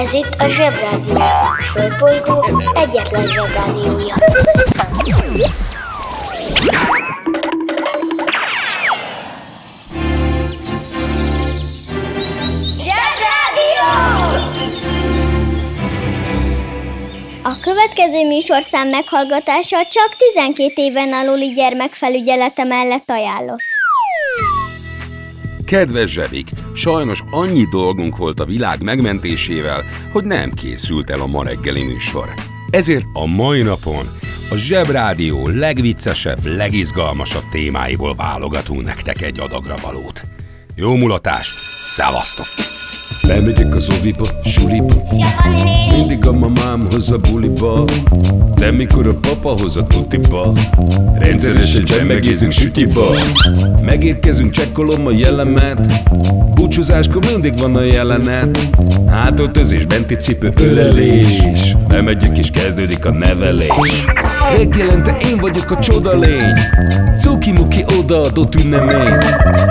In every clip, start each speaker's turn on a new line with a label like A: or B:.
A: Ez itt a Zsebrádió. A Földbolygó egyetlen Zsebrádiója. Zsebrádió!
B: A következő műsorszám meghallgatása csak 12 éven aluli gyermekfelügyelete mellett ajánlott.
C: Kedves Zsevik, sajnos annyi dolgunk volt a világ megmentésével, hogy nem készült el a ma reggeli műsor. Ezért a mai napon a Zsebrádió legviccesebb, legizgalmasabb témáiból válogatunk nektek egy adagra valót. Jó mulatást, szevasztok!
D: Lemegyek az oviba, suliba Mindig a mamám hoz a buliba De mikor a papa hoz a tutiba Rendszeresen csemmegézünk sütiba Megérkezünk, csekkolom a jellemet Búcsúzáskor mindig van a jelenet. Hátöltözés, benti cipő, ölelés. Bemegyünk és kezdődik a nevelés. Reggelente én vagyok a csoda lény. Cuki-muki odaadott ünnemény.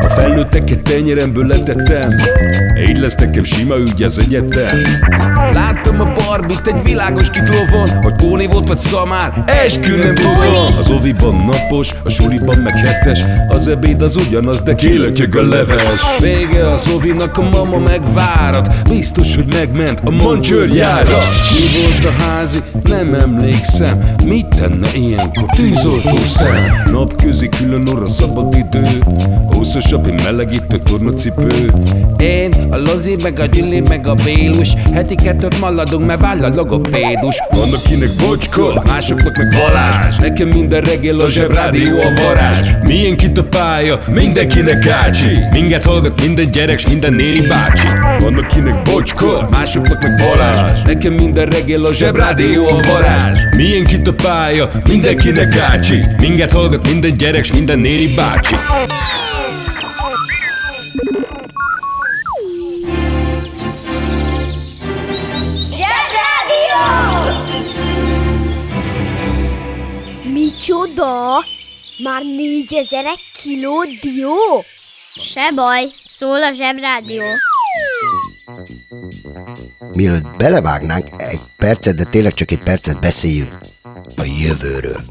D: A felnőtteket tenyeremből letettem. Így lesz nekem sima ügy az egyetem. Láttam a barbit egy világos kiklovon Hogy Póni volt vagy szamár, eskü nem tudom Az oviban napos, a suliban meg hetes Az ebéd az ugyanaz, de kélötyög a leves. Vége az ovinak, a mama megvárat. Biztos, hogy megment a mancsőrjára Mi volt a házi? Nem emlékszem. Mit tenne ilyenkor? Tűzoltó szem? Napközi külön orra szabad idő. Húszosabb, egy melegítő tornacipő. Én, a Lozi, meg a Gyüli, meg a Bélus. Heti kettőt maladunk, mert váll a logopédus. Vannak kinek bocska, másoknak meg Balázs. Nekem minden reggel a zsebrádió a varázs. Milyen kit a pálya, mindenkinek ácsi. Minket hallgat minden gyerek, s minden néri bácsi Vannak kinek bocska, másoknak meg Balázs Nekem minden reggel a zsebrádió a varázs Milyen kit a pálya, mindenkinek ácsi Minket hallgat minden gyerek, s minden néri bácsi!
E: Micsoda? Már négyezer egy kiló dió?
B: Se baj, szól a zsebrádió.
F: Mielőtt belevágnánk egy percet, de tényleg csak egy percet beszéljünk a jövőről.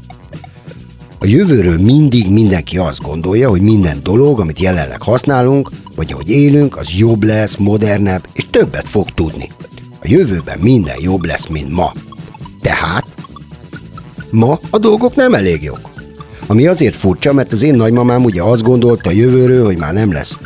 F: A jövőről mindig mindenki azt gondolja, hogy minden dolog, amit jelenleg használunk, vagy ahogy élünk, az jobb lesz, modernebb, és többet fog tudni. A jövőben minden jobb lesz, mint ma. Tehát ma a dolgok nem elég jók. Ami azért furcsa, mert az én nagymamám ugye azt gondolta a jövőről, hogy már nem lesz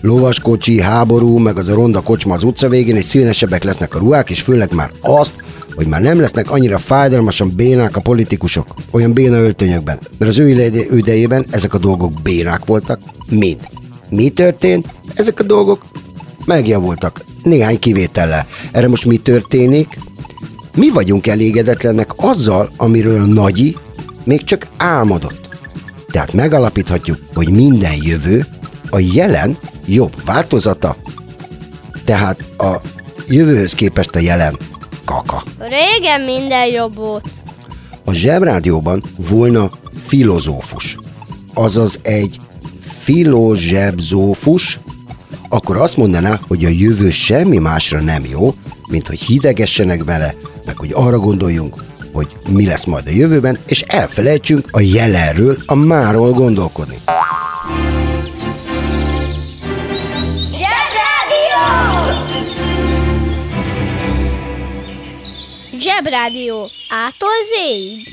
F: lovaskocsi, háború, meg az a ronda kocsma az utca végén, és színesebbek lesznek a ruhák, és főleg már azt, hogy már nem lesznek annyira fájdalmasan bénák a politikusok, olyan béna öltönyökben. Mert az ő ide- idejében ezek a dolgok bénák voltak, mind. Mi történt? Ezek a dolgok megjavultak. Néhány kivétellel. Erre most mi történik? Mi vagyunk elégedetlenek azzal, amiről a nagyi még csak álmodott. Tehát megalapíthatjuk, hogy minden jövő a jelen jobb változata, tehát a jövőhöz képest a jelen kaka.
B: Régen minden jobb volt.
F: A zsebrádióban volna filozófus, azaz egy filozsebzófus, akkor azt mondaná, hogy a jövő semmi másra nem jó, mint hogy hidegessenek bele, meg hogy arra gondoljunk, hogy mi lesz majd a jövőben, és elfelejtsünk a jelenről, a máról gondolkodni.
A: Zsebrádió.
B: Ától zéig.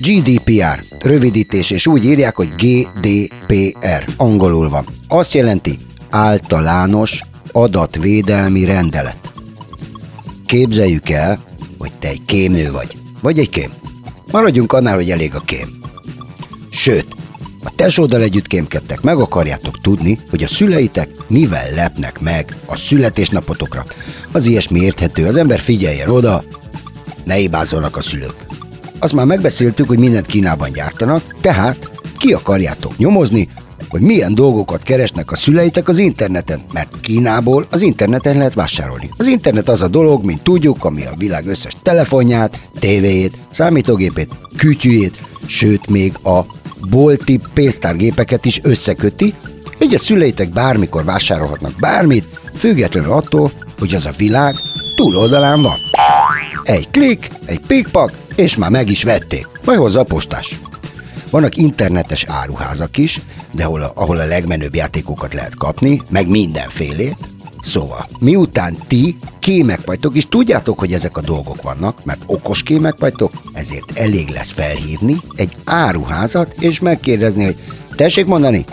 F: GDPR, rövidítés, és úgy írják, hogy GDPR, angolul van. Azt jelenti általános adatvédelmi rendelet. Képzeljük el, hogy te egy kémnő vagy, vagy egy kém. Maradjunk annál, hogy elég a kém. Sőt, a tesóddal együtt kémkedtek, meg akarjátok tudni, hogy a szüleitek mivel lepnek meg a születésnapotokra. Az ilyesmi érthető, az ember figyeljen oda, ne hibázzanak a szülők. Azt már megbeszéltük, hogy mindent Kínában gyártanak, tehát ki akarjátok nyomozni, hogy milyen dolgokat keresnek a szüleitek az interneten, mert Kínából az interneten lehet vásárolni. Az internet az a dolog, mint tudjuk, ami a világ összes telefonját, tévéjét, számítógépét, kütyűjét, sőt még a bolti pénztárgépeket is összeköti, így a szüleitek bármikor vásárolhatnak bármit, függetlenül attól, hogy az a világ túloldalán van. Egy klik, egy pikpak, és már meg is vették. Majd hozza a postás. Vannak internetes áruházak is, de ahol a, ahol a legmenőbb játékokat lehet kapni, meg mindenfélét. Szóval, miután ti kémek vagytok, és tudjátok, hogy ezek a dolgok vannak, mert okos kémek vagytok, ezért elég lesz felhívni egy áruházat, és megkérdezni, hogy tessék mondani,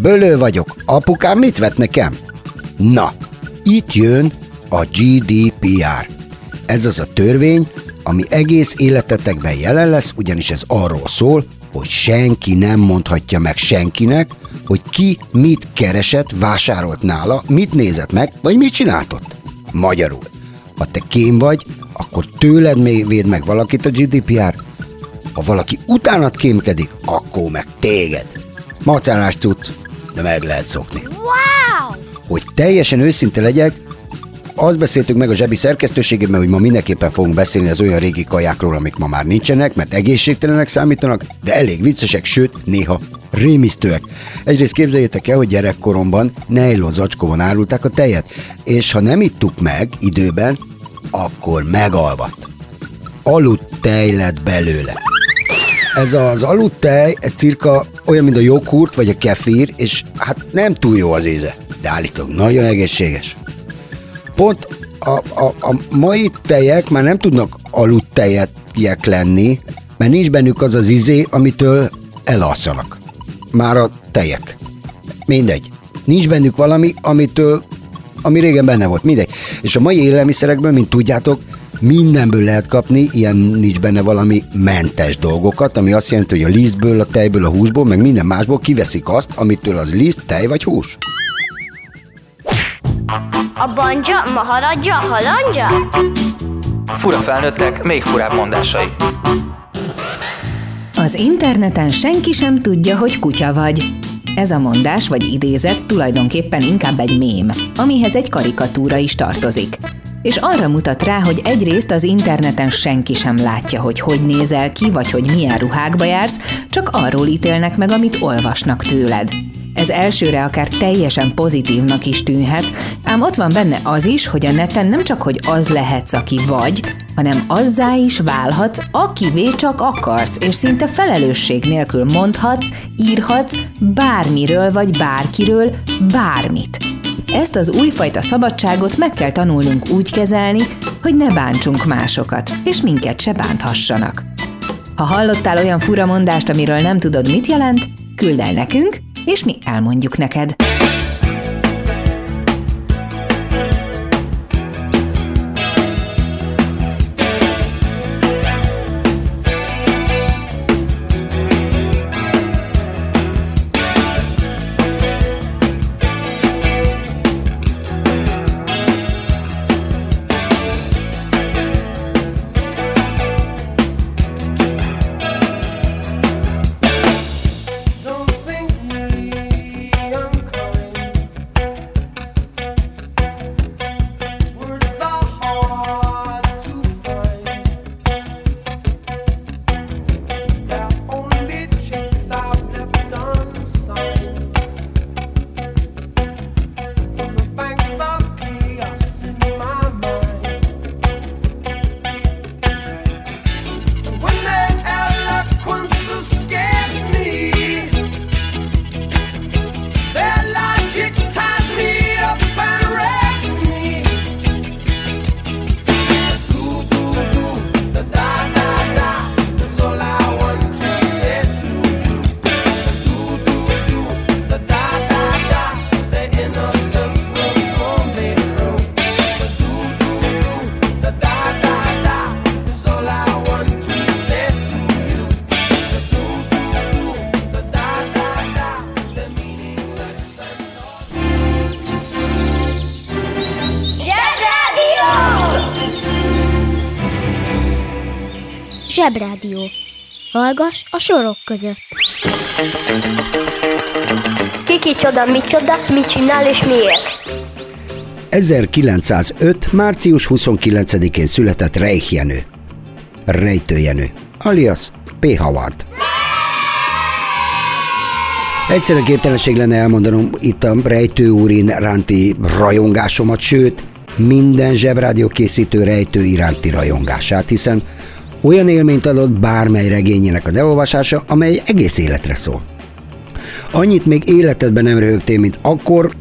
F: bölő vagyok, apukám mit vett nekem? Na, itt jön a GDPR. Ez az a törvény, ami egész életetekben jelen lesz, ugyanis ez arról szól, hogy senki nem mondhatja meg senkinek, hogy ki mit keresett, vásárolt nála, mit nézett meg, vagy mit csináltott. Magyarul, ha te kém vagy, akkor tőled véd meg valakit a GDPR, ha valaki utánat kémkedik, akkor meg téged. Macálás cucc, de meg lehet szokni.
E: Wow!
F: Hogy teljesen őszinte legyek, azt beszéltük meg a zsebi szerkesztőségében, hogy ma mindenképpen fogunk beszélni az olyan régi kajákról, amik ma már nincsenek, mert egészségtelenek számítanak, de elég viccesek, sőt, néha rémisztőek. Egyrészt képzeljétek el, hogy gyerekkoromban nejlon zacskóban árulták a tejet, és ha nem ittuk meg időben, akkor megalvat. Aludt tej lett belőle. Ez az aludt tej, ez cirka olyan, mint a joghurt vagy a kefír, és hát nem túl jó az íze, de állítólag nagyon egészséges. Pont a, a, a mai tejek már nem tudnak aludt tejek lenni, mert nincs bennük az az izé, amitől elalszanak. Már a tejek. Mindegy. Nincs bennük valami, amitől, ami régen benne volt. Mindegy. És a mai élelmiszerekből, mint tudjátok, mindenből lehet kapni, ilyen nincs benne valami mentes dolgokat, ami azt jelenti, hogy a lisztből, a tejből, a húsból, meg minden másból kiveszik azt, amitől az liszt, tej vagy hús.
A: A banja, maharadja, halandja?
G: Fura felnőttek, még furább mondásai.
H: Az interneten senki sem tudja, hogy kutya vagy. Ez a mondás vagy idézet tulajdonképpen inkább egy mém, amihez egy karikatúra is tartozik. És arra mutat rá, hogy egyrészt az interneten senki sem látja, hogy hogy nézel ki, vagy hogy milyen ruhákba jársz, csak arról ítélnek meg, amit olvasnak tőled. Ez elsőre akár teljesen pozitívnak is tűnhet, ám ott van benne az is, hogy a neten nem csak hogy az lehetsz, aki vagy, hanem azzá is válhatsz, akivé csak akarsz, és szinte felelősség nélkül mondhatsz, írhatsz bármiről vagy bárkiről bármit. Ezt az újfajta szabadságot meg kell tanulnunk úgy kezelni, hogy ne bántsunk másokat, és minket se bánthassanak. Ha hallottál olyan fura mondást, amiről nem tudod, mit jelent, küld el nekünk, és mi elmondjuk neked.
B: Zsebrádió. Hallgass a sorok között.
E: Kiki csoda, mi csoda, mit csinál és miért?
F: 1905. március 29-én született Reich Jenő. Rejtő Jenő, alias P. Howard. Egyszerűen képtelenség lenne elmondanom itt a rejtő úr iránti rajongásomat, sőt, minden zsebrádió készítő rejtő iránti rajongását, hiszen olyan élményt adott bármely regényének az elolvasása, amely egész életre szól. Annyit még életedben nem röhögtél, mint akkor,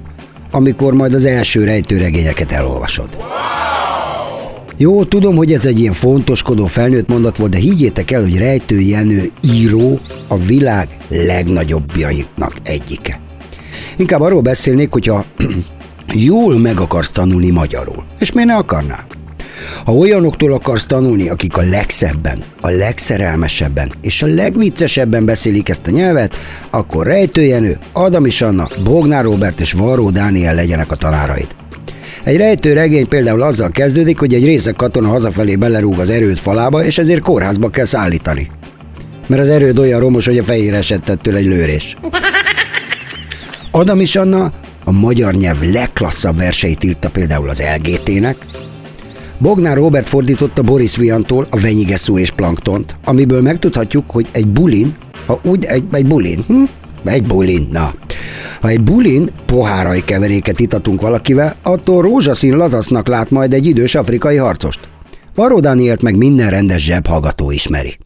F: amikor majd az első rejtőregényeket elolvasod. Jó, tudom, hogy ez egy ilyen fontoskodó felnőtt mondat volt, de higgyétek el, hogy Rejtő Jenő író a világ legnagyobbjainak egyike. Inkább arról beszélnék, hogyha jól meg akarsz tanulni magyarul. És miért ne akarnál? Ha olyanoktól akarsz tanulni, akik a legszebben, a legszerelmesebben és a legviccesebben beszélik ezt a nyelvet, akkor Rejtő Jenő, Adam is Anna, Bognár Robert és Varró Dániel legyenek a tanáraid. Egy rejtő regény például azzal kezdődik, hogy egy részek katona hazafelé belerúg az erőd falába, és ezért kórházba kell szállítani. Mert az erőd olyan romos, hogy a fejére esett ettől egy lőrés. Adam is Anna a magyar nyelv legklasszabb verseit írta például az LGT-nek, Bognár Robert fordította Boris Viantól a Venyigeszú és Planktont, amiből megtudhatjuk, hogy egy bulin, ha úgy egy, egy bulin, hm? egy bulin, na. Ha egy bulin pohárai keveréket itatunk valakivel, attól rózsaszín lazasznak lát majd egy idős afrikai harcost. Varó Dánielt meg minden rendes zsebhallgató ismeri.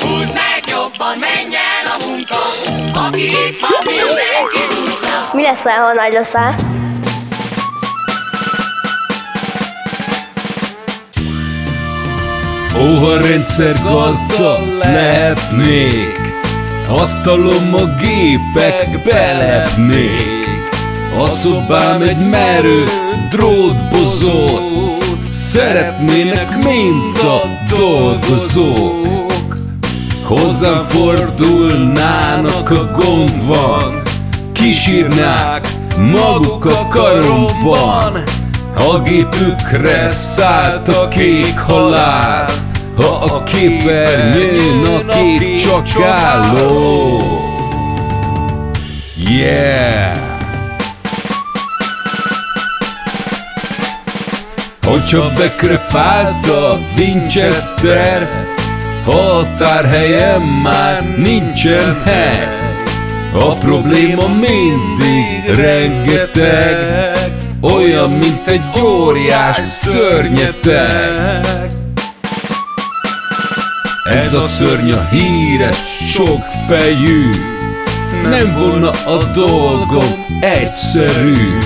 I: Húzd meg jobban, menjen a munka, aki itt van, mindenki.
A: Mi leszel, ha nagy leszel?
D: Ó, ha rendszer gazda lehetnék, asztalom a gépek belepnék. A szobám egy merő drótbozót, szeretnének mind a dolgozók. Hozzám fordulnának, a gond van, kisírnák maguk a karomban. A gépükre szállt a kék halál, ha a képernyőn a két csak álló. Yeah! Hogyha bekrepált a Winchester, határhelyen már nincsen hely. A probléma mindig rengeteg, olyan, mint egy óriás szörnyeteg. Ez a szörny a híres, sok fejű, nem volna a dolgom egyszerű.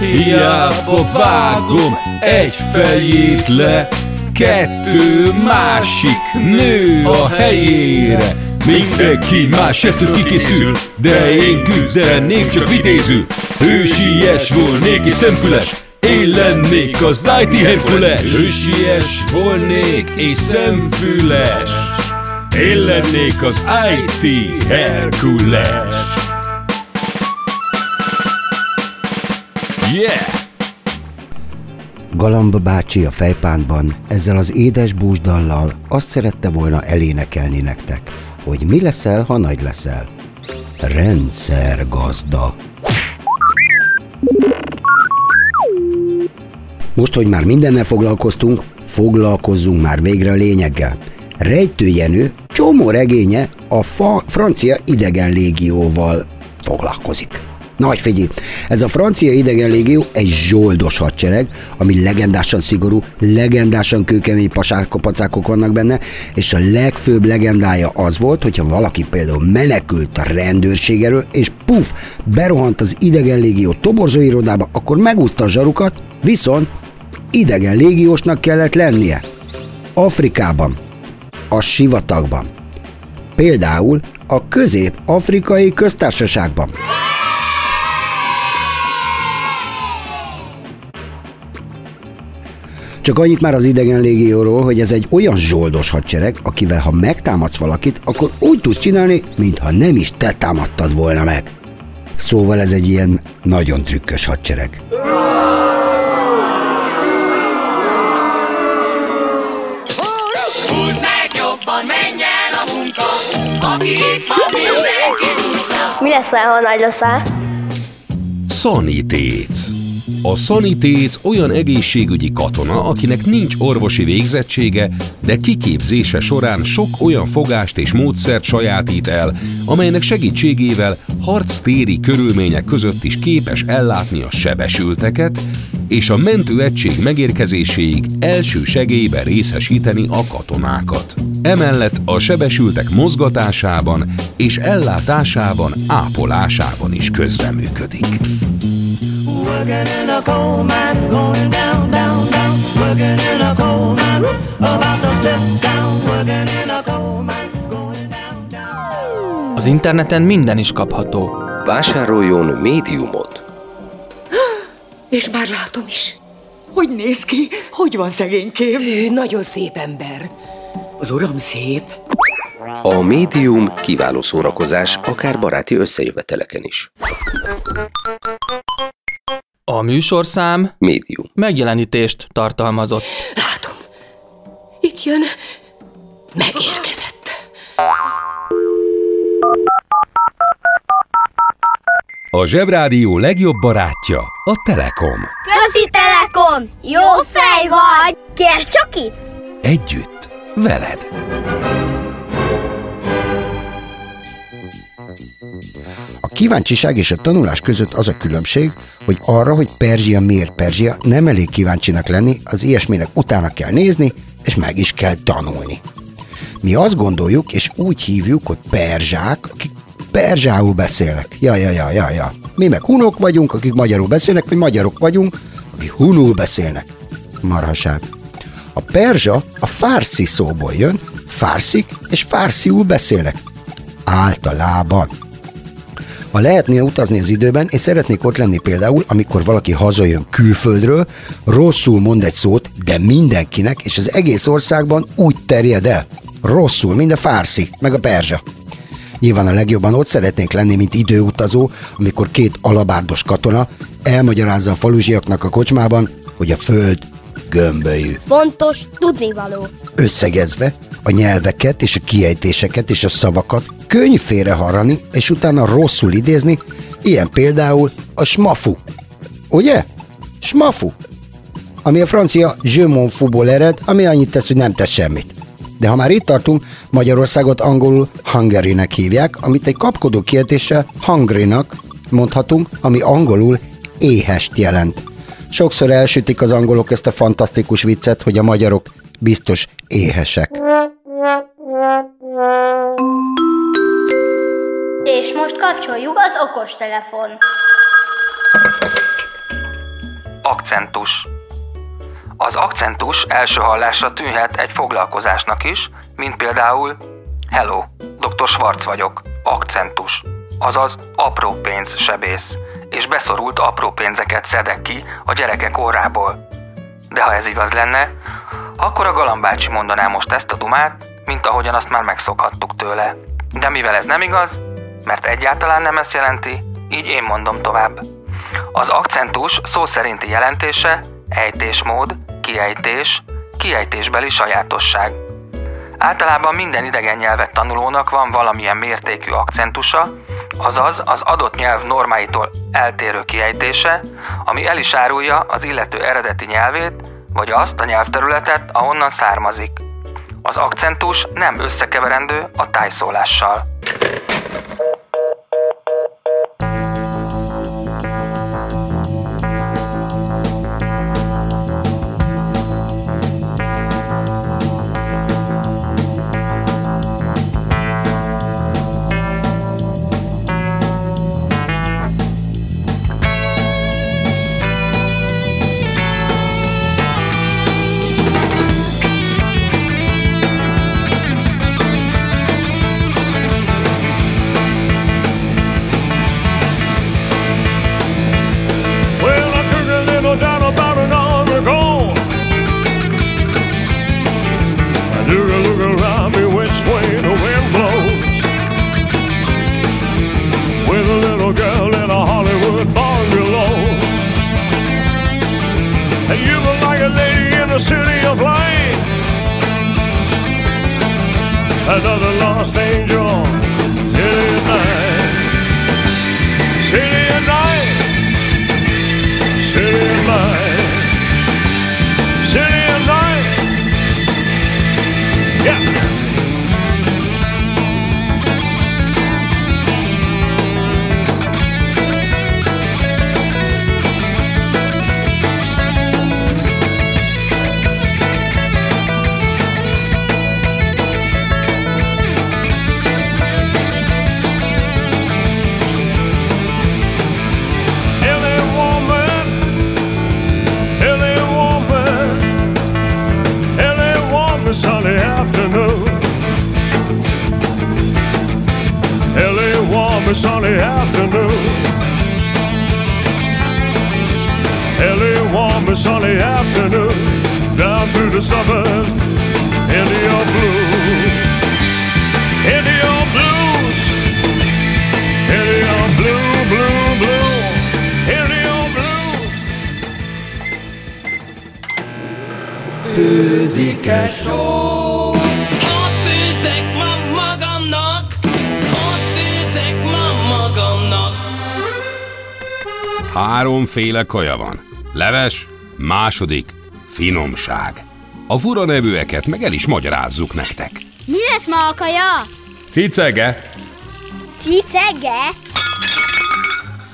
D: Hiába vágom egy fejét le, kettő másik nő a helyére. Mindenki más ettől kikészül, de én küzdenék csak vitéző. Hősies volnék és szemfüles, én lennék az IT Herkules. Hősies volnék és szemfüles, én lennék az IT Herkules. Yeah!
F: Galamba bácsi a fejpántban ezzel az édes búsdallal azt szerette volna elénekelni nektek, hogy mi leszel, ha nagy leszel. Rendszergazda. Most, hogy már mindennel foglalkoztunk, foglalkozzunk már végre a lényeggel. Rejtő Jenő csomó regénye a fa- francia idegen légióval foglalkozik. Nagy figyelj, ez a francia idegen légió egy zsoldos hadsereg, ami legendásan szigorú, legendásan kőkemény pasák, pacákok vannak benne, és a legfőbb legendája az volt, hogyha valaki például menekült a rendőrség elől, és puf, berohant az idegen légió toborzó irodába, akkor megúszta a zsarukat, viszont idegen légiósnak kellett lennie. Afrikában, a sivatagban, például a közép-afrikai köztársaságban. Csak annyit már az idegen légióról, hogy ez egy olyan zsoldos hadsereg, akivel ha megtámadsz valakit, akkor úgy tudsz csinálni, mintha nem is te támadtad volna meg. Szóval ez egy ilyen nagyon trükkös hadsereg.
A: Mi leszel, ha nagy leszel?
C: Sanitéc.
D: A szanitéc olyan egészségügyi katona, akinek nincs orvosi végzettsége, de kiképzése során sok olyan fogást és módszert sajátít el, amelynek segítségével harctéri körülmények között is képes ellátni a sebesülteket, és a mentőegység megérkezéséig első segélyben részesíteni a katonákat. Emellett a sebesültek mozgatásában és ellátásában, ápolásában is közreműködik.
I: Working in a coal mine, going down, down, down. Working in a coal mine, about to step down. Working in a coal mine, going down, down.
G: Az interneten minden is kapható.
J: Vásároljon médiumot.
K: És már látom is. Hogy néz ki? Hogy van szegénykém?
L: Ő nagyon szép ember.
K: Az uram szép.
J: A médium kiváló szórakozás, akár baráti összejöveteleken is.
G: A műsorszám
J: Médium.
G: megjelenítést tartalmazott.
K: Látom. Itt jön. Megérkezett.
D: A Zsebrádió legjobb barátja a Telekom.
E: Közi Telekom! Jó fej vagy! Kérd csak itt!
D: Együtt, veled.
F: A kíváncsiság és a tanulás között az a különbség, hogy arra, hogy Perzsia miért Perzsia, nem elég kíváncsinak lenni, az ilyesminek utána kell nézni, és meg is kell tanulni. Mi azt gondoljuk, és úgy hívjuk, hogy perzsák, akik perzsául beszélnek. Ja, ja, ja, ja, ja. Mi meg hunok vagyunk, akik magyarul beszélnek, vagy magyarok vagyunk, akik hunul beszélnek. Marhaság. A perzsa a fárszi szóból jön, fárszik és fársziul beszélnek. Általában. Ha lehetne utazni az időben, és szeretnék ott lenni például, amikor valaki hazajön külföldről, rosszul mond egy szót, de mindenkinek, és az egész országban úgy terjed el. Rosszul, mind a fárszi, meg a perzsa. Nyilván a legjobban ott szeretnék lenni, mint időutazó, amikor két alabárdos katona elmagyarázza a faluzsiaknak a kocsmában, hogy a föld gömbölyű.
E: Fontos tudnivaló.
F: Összegezve a nyelveket és a kiejtéseket és a szavakat könnyű félreharrani, és utána rosszul idézni, ilyen például a smafu. Ugye? Smafu. Ami a francia je m'en ered, ami annyit tesz, hogy nem tesz semmit. De ha már itt tartunk, Magyarországot angolul Hungary-nek hívják, amit egy kapkodó kiejtéssel hungry-nak mondhatunk, ami angolul éhest jelent. Sokszor elsütik az angolok ezt a fantasztikus viccet, hogy a magyarok biztos éhesek.
B: És most kapcsoljuk az okostelefon.
G: Akcentus. Az akcentus első hallásra tűnhet egy foglalkozásnak is, mint például Hello, dr. Schwarz vagyok, akcentus. Azaz apró pénz sebész, és beszorult apró pénzeket szedek ki a gyerekek órából. De ha ez igaz lenne, akkor a galambácsi mondaná most ezt a dumát, mint ahogyan azt már megszokhattuk tőle. De mivel ez nem igaz, mert egyáltalán nem ezt jelenti, így én mondom tovább. Az akcentus szó szerinti jelentése ejtésmód, kiejtés, kiejtésbeli sajátosság. Általában minden idegen nyelvet tanulónak van valamilyen mértékű akcentusa, azaz az adott nyelv normáitól eltérő kiejtése, ami el is árulja az illető eredeti nyelvét, vagy azt a nyelvterületet, ahonnan származik. Az akcentus nem összekeverendő a tájszólással.
M: Show.
I: Ott főzek ma magamnak, ott főzek ma magamnak.
C: Háromféle kaja van. Leves, második, finomság. A fura nevűeket meg el is magyarázzuk nektek.
B: Mi lesz ma a kaja?
C: Cicege,
B: Cicege?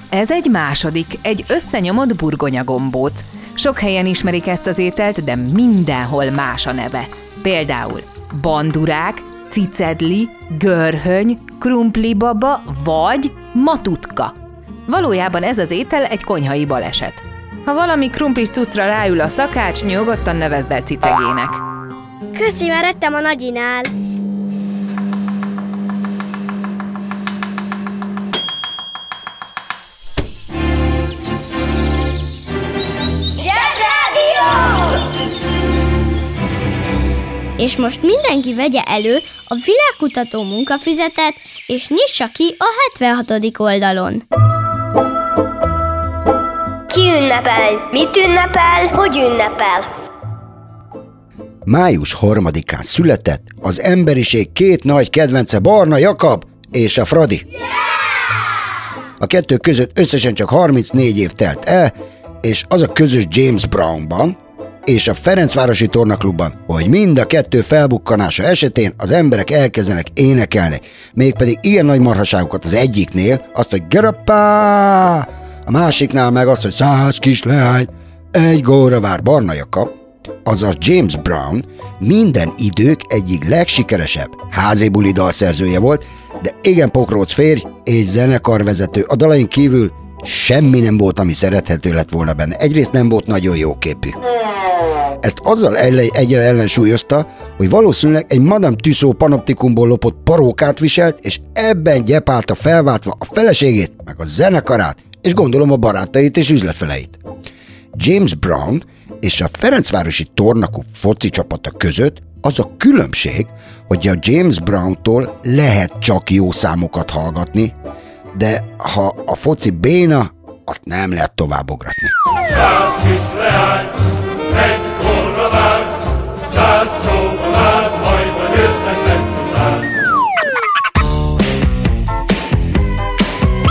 H: Ez egy második, egy összenyomott burgonyagombóc. Sok helyen ismerik ezt az ételt, de mindenhol más a neve. Például bandurák, cicedli, görhöny, krumplibaba vagy matutka. Valójában ez az étel egy konyhai baleset. Ha valami krumplis cuccra ráül a szakács, nyugodtan nevezd el cicegének.
B: Köszi, már ettem a nagyinál. És most mindenki vegye elő a világkutató munkafüzetet, és nyissa ki a 76. oldalon.
A: Ki ünnepel? Mit ünnepel? Hogy ünnepel?
F: Május harmadikán született az emberiség két nagy kedvence Barna Jakab és a Fradi. A kettő között összesen csak 34 év telt el, és az a közös James Brownban és a Ferencvárosi Tornaklubban, hogy mind a kettő felbukkanása esetén az emberek elkezdenek énekelni, mégpedig ilyen nagy marhaságokat az egyiknél, azt, hogy gerapá, a másiknál meg azt, hogy száz kis leány, egy góra vár Barna Jakab, azaz James Brown minden idők egyik legsikeresebb házébuli dalszerzője volt, de igen pokróc férj és zenekarvezető. A dalain kívül semmi nem volt, ami szerethető lett volna benne. Egyrészt nem volt nagyon jó képű. Ezt azzal egyre ellensúlyozta, hogy valószínűleg egy Madame Tussauds panoptikumból lopott parókát viselt, és ebben gyepálta felváltva a feleségét, meg a zenekarát, és gondolom a barátait és üzletfeleit. James Brown és a Ferencvárosi Tornakó foci csapata között az a különbség, hogy a James Brown-tól lehet csak jó számokat hallgatni, de ha a foci béna, azt nem lehet tovább ugratni.
N: Száz vár, száz csókolát, majd a győztes.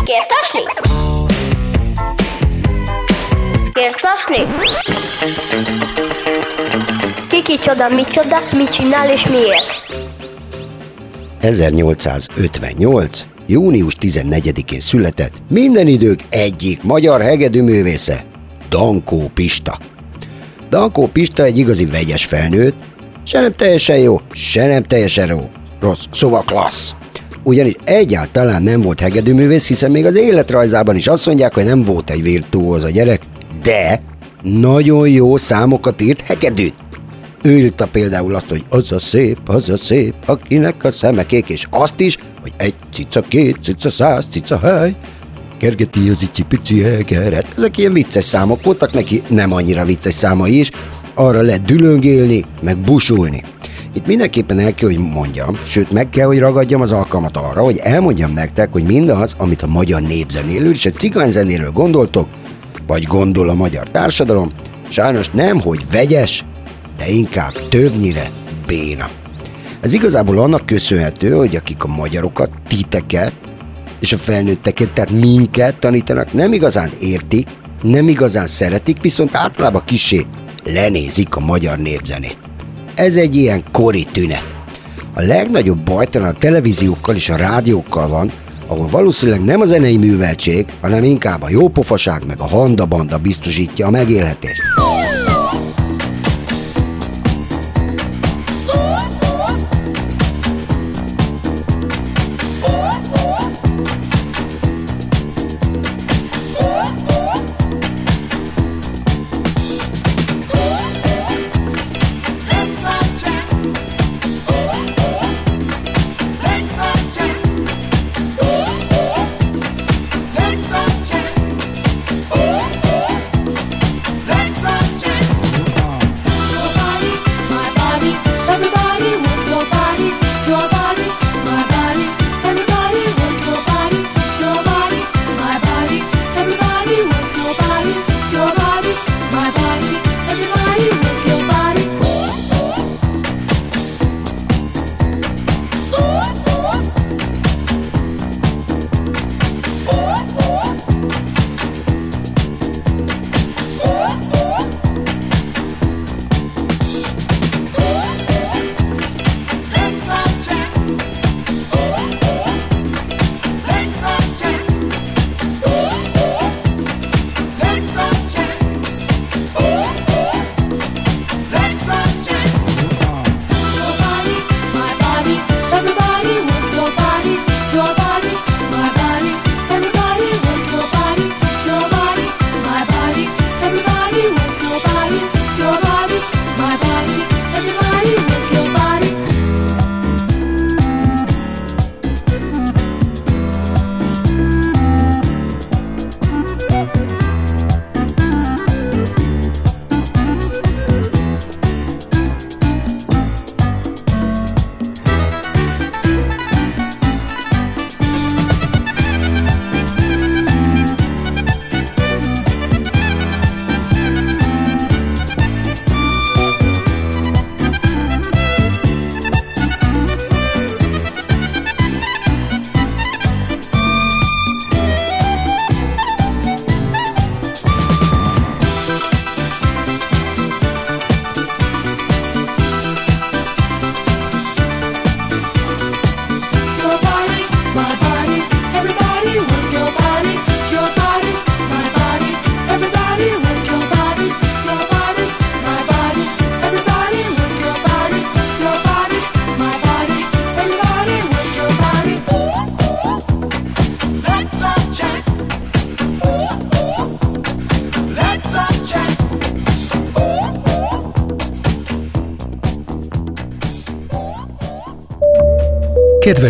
A: Kérsz tasni? Kérsz tasni? Ki kicsoda, micsoda, mit csinál és miért?
F: 1858. június 14-én született minden idők egyik magyar hegedűművésze, Dankó Pista. Dankó Pista egy igazi vegyes felnőtt, se nem teljesen jó, se nem teljesen jó, rossz, szóval klassz. Ugyanis egyáltalán nem volt hegedűművész, hiszen még az életrajzában is azt mondják, hogy nem volt egy virtuóz a gyerek, de nagyon jó számokat írt hegedűn. Ő írta például azt, hogy az a szép, az a szép, akinek a szeme kék, és azt is, hogy egy cica, két cica, száz cica, hely, kergeti az icsi pici hegeret. Ezek ilyen vicces számok voltak, neki nem annyira vicces számai is, arra lehet dülöngélni, meg busulni. Itt mindenképpen el kell, hogy mondjam, sőt meg kell, hogy ragadjam az alkalmat arra, hogy elmondjam nektek, hogy mindaz, amit a magyar népzenéről és a cigányzenéről gondoltok, vagy gondol a magyar társadalom, sajnos nem, hogy vegyes, de inkább többnyire béna. Ez igazából annak köszönhető, hogy akik a magyarokat, titeket és a felnőtteket, tehát minket tanítanak, nem igazán értik, nem igazán szeretik, viszont általában kisé lenézik a magyar népzenét. Ez egy ilyen kori tünet. A legnagyobb baj talán a televíziókkal és a rádiókkal van, ahol valószínűleg nem a zenei műveltség, hanem inkább a jópofaság meg a handabanda biztosítja a megélhetést.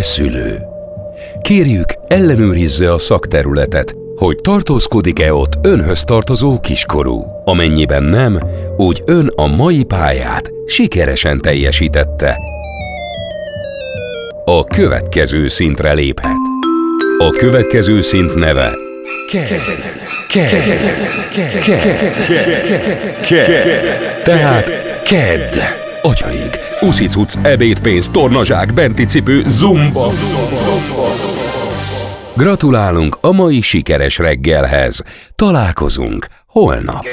D: Szülő! Kérjük, ellenőrizze a szakterületet, hogy tartózkodik-e ott önhöz tartozó kiskorú. Amennyiben nem, úgy ön a mai pályát sikeresen teljesítette. A következő szintre léphet. A következő szint neve. KED. Tehát KED. Atyaig, uszicuc, ebédpénz, tornazsák, benti cipő, zumba. Gratulálunk a mai sikeres reggelhez. Találkozunk holnap.